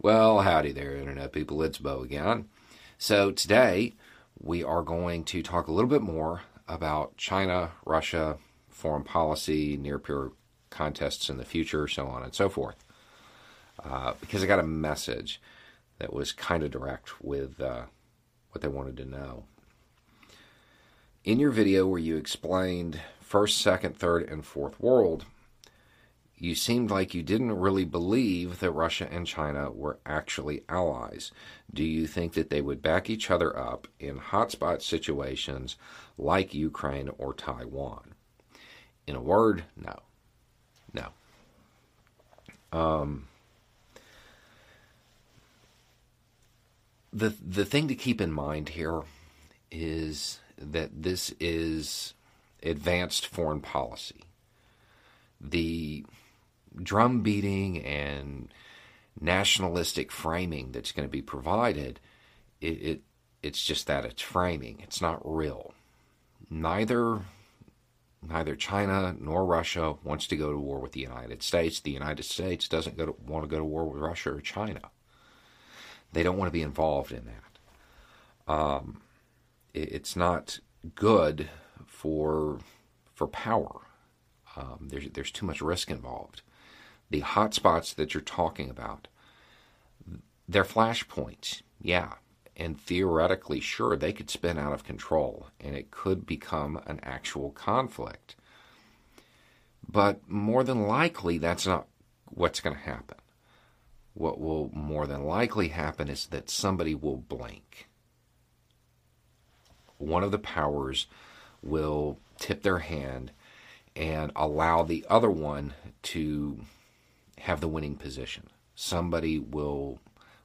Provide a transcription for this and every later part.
Well, howdy there, Internet people. It's Beau again. So, today we are going to talk a little bit more about China, Russia, foreign policy, near peer contests in the future, so on and so forth. Uh, because I got a message that was kind of direct with uh, what they wanted to know. In your video where you explained first, second, third, and fourth world, you seemed like you didn't really believe that Russia and China were actually allies. Do you think that they would back each other up in hotspot situations like Ukraine or Taiwan? In a word, no. No. Um, the the thing to keep in mind here is that this is advanced foreign policy. The drum beating and nationalistic framing that's going to be provided, it, it it's just that it's framing. It's not real. Neither neither China nor Russia wants to go to war with the United States. The United States doesn't to, want to go to war with Russia or China. They don't want to be involved in that. Um, it, it's not good for for power. Um, there's there's too much risk involved. The hotspots that you're talking about, they're flashpoints, yeah, and theoretically, sure, they could spin out of control, and it could become an actual conflict. But more than likely, that's not what's going to happen. What will more than likely happen is that somebody will blink. One of the powers will tip their hand and allow the other one to have the winning position. Somebody will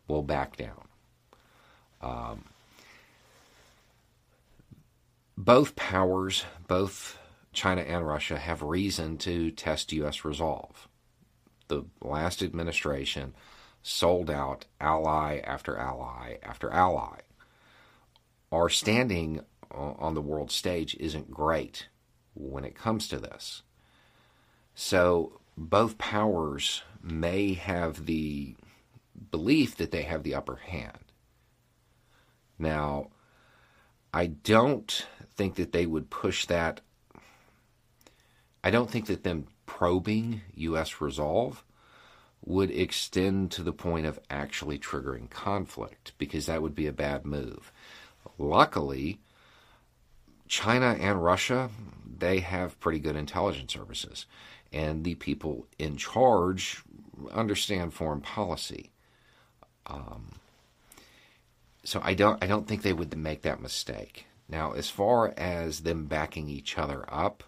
will back down. Um, both powers, both China and Russia, have reason to test U.S. resolve. The last administration sold out ally after ally after ally. Our standing on the world stage isn't great when it comes to this. So both powers may have the belief that they have the upper hand. Now, I don't think that they would push that. I don't think that them probing U.S. resolve would extend to the point of actually triggering conflict because that would be a bad move. Luckily, China and Russia, they have pretty good intelligence services, and the people in charge understand foreign policy. Um, so I don't I don't think they would make that mistake. Now, as far as them backing each other up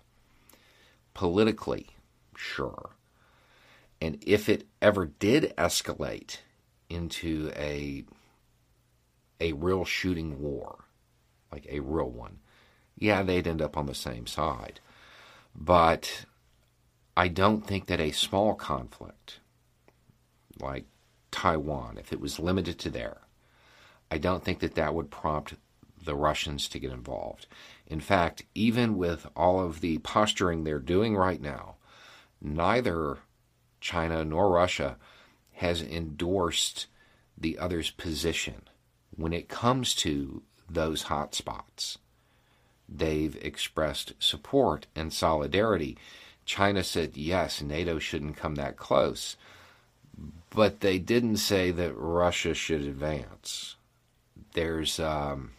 politically, sure. And if it ever did escalate into a a real shooting war, like a real one, yeah, they'd end up on the same side. But I don't think that a small conflict like Taiwan, if it was limited to there, I don't think that that would prompt the Russians to get involved. In fact, even with all of the posturing they're doing right now, neither China nor Russia has endorsed the other's position when it comes to those hotspots. They've expressed support and solidarity. China said, yes, NATO shouldn't come that close. But they didn't say that Russia should advance there's um,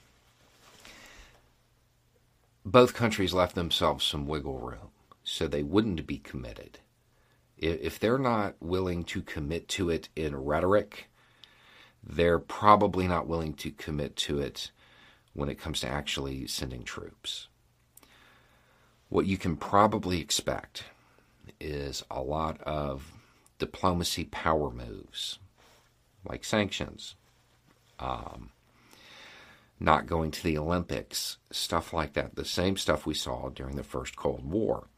both countries left themselves some wiggle room so they wouldn't be committed. If they're not willing to commit to it in rhetoric, they're probably not willing to commit to it when it comes to actually sending troops. What you can probably expect is a lot of diplomacy power moves like sanctions, um, not going to the Olympics, stuff like that. The same stuff we saw during the first Cold War.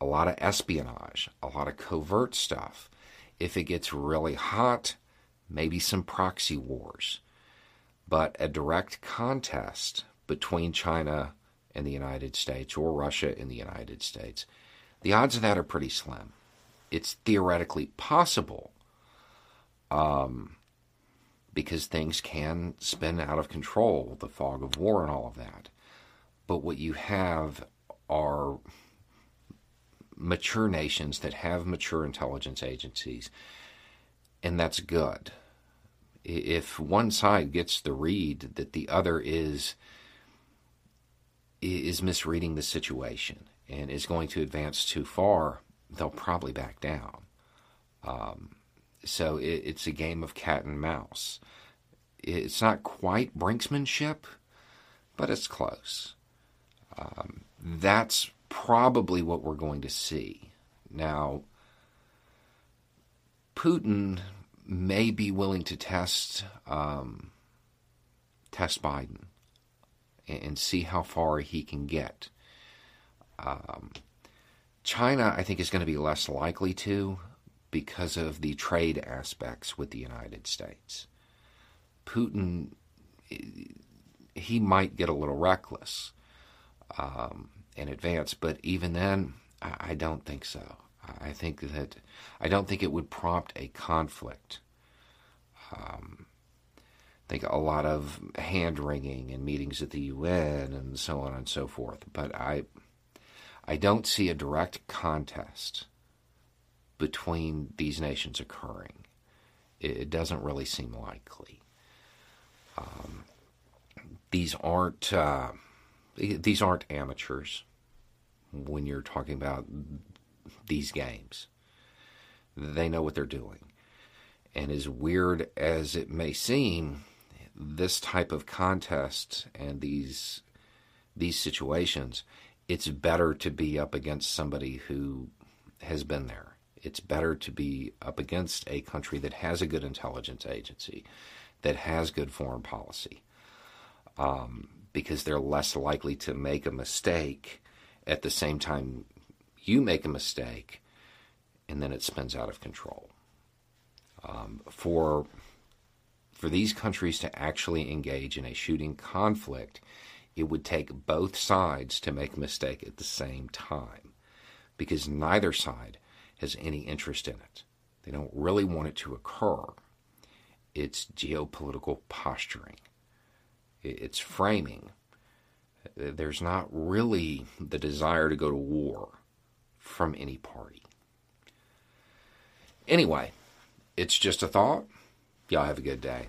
A lot of espionage, a lot of covert stuff. If it gets really hot, maybe some proxy wars. But a direct contest between China and the United States or Russia and the United States, the odds of that are pretty slim. It's theoretically possible um, because things can spin out of control, the fog of war and all of that. But what you have are mature nations that have mature intelligence agencies, and that's good. If one side gets the read that the other is is misreading the situation and is going to advance too far, they'll probably back down. Um, so it, it's a game of cat and mouse. It's not quite brinksmanship, but it's close. Um, that's probably what we're going to see. Now, Putin may be willing to test um, test Biden and see how far he can get. Um, China, I think, is going to be less likely to because of the trade aspects with the United States. Putin, he might get a little reckless um, in advance, but even then, I, I don't think so. I think that I don't think it would prompt a conflict. Um, think a lot of hand wringing and meetings at the UN and so on and so forth. But I, I don't see a direct contest between these nations occurring. It, it doesn't really seem likely. Um, these aren't uh, these aren't amateurs when you're talking about these games. They know what they're doing. And as weird as it may seem, this type of contest and these these situations, it's better to be up against somebody who has been there. It's better to be up against a country that has a good intelligence agency, that has good foreign policy, um, because they're less likely to make a mistake at the same time you make a mistake and then it spins out of control. Um, for for these countries to actually engage in a shooting conflict, it would take both sides to make a mistake at the same time because neither side has any interest in it. They don't really want it to occur. It's geopolitical posturing, it's framing. There's not really the desire to go to war from any party. Anyway, it's just a thought. Y'all have a good day.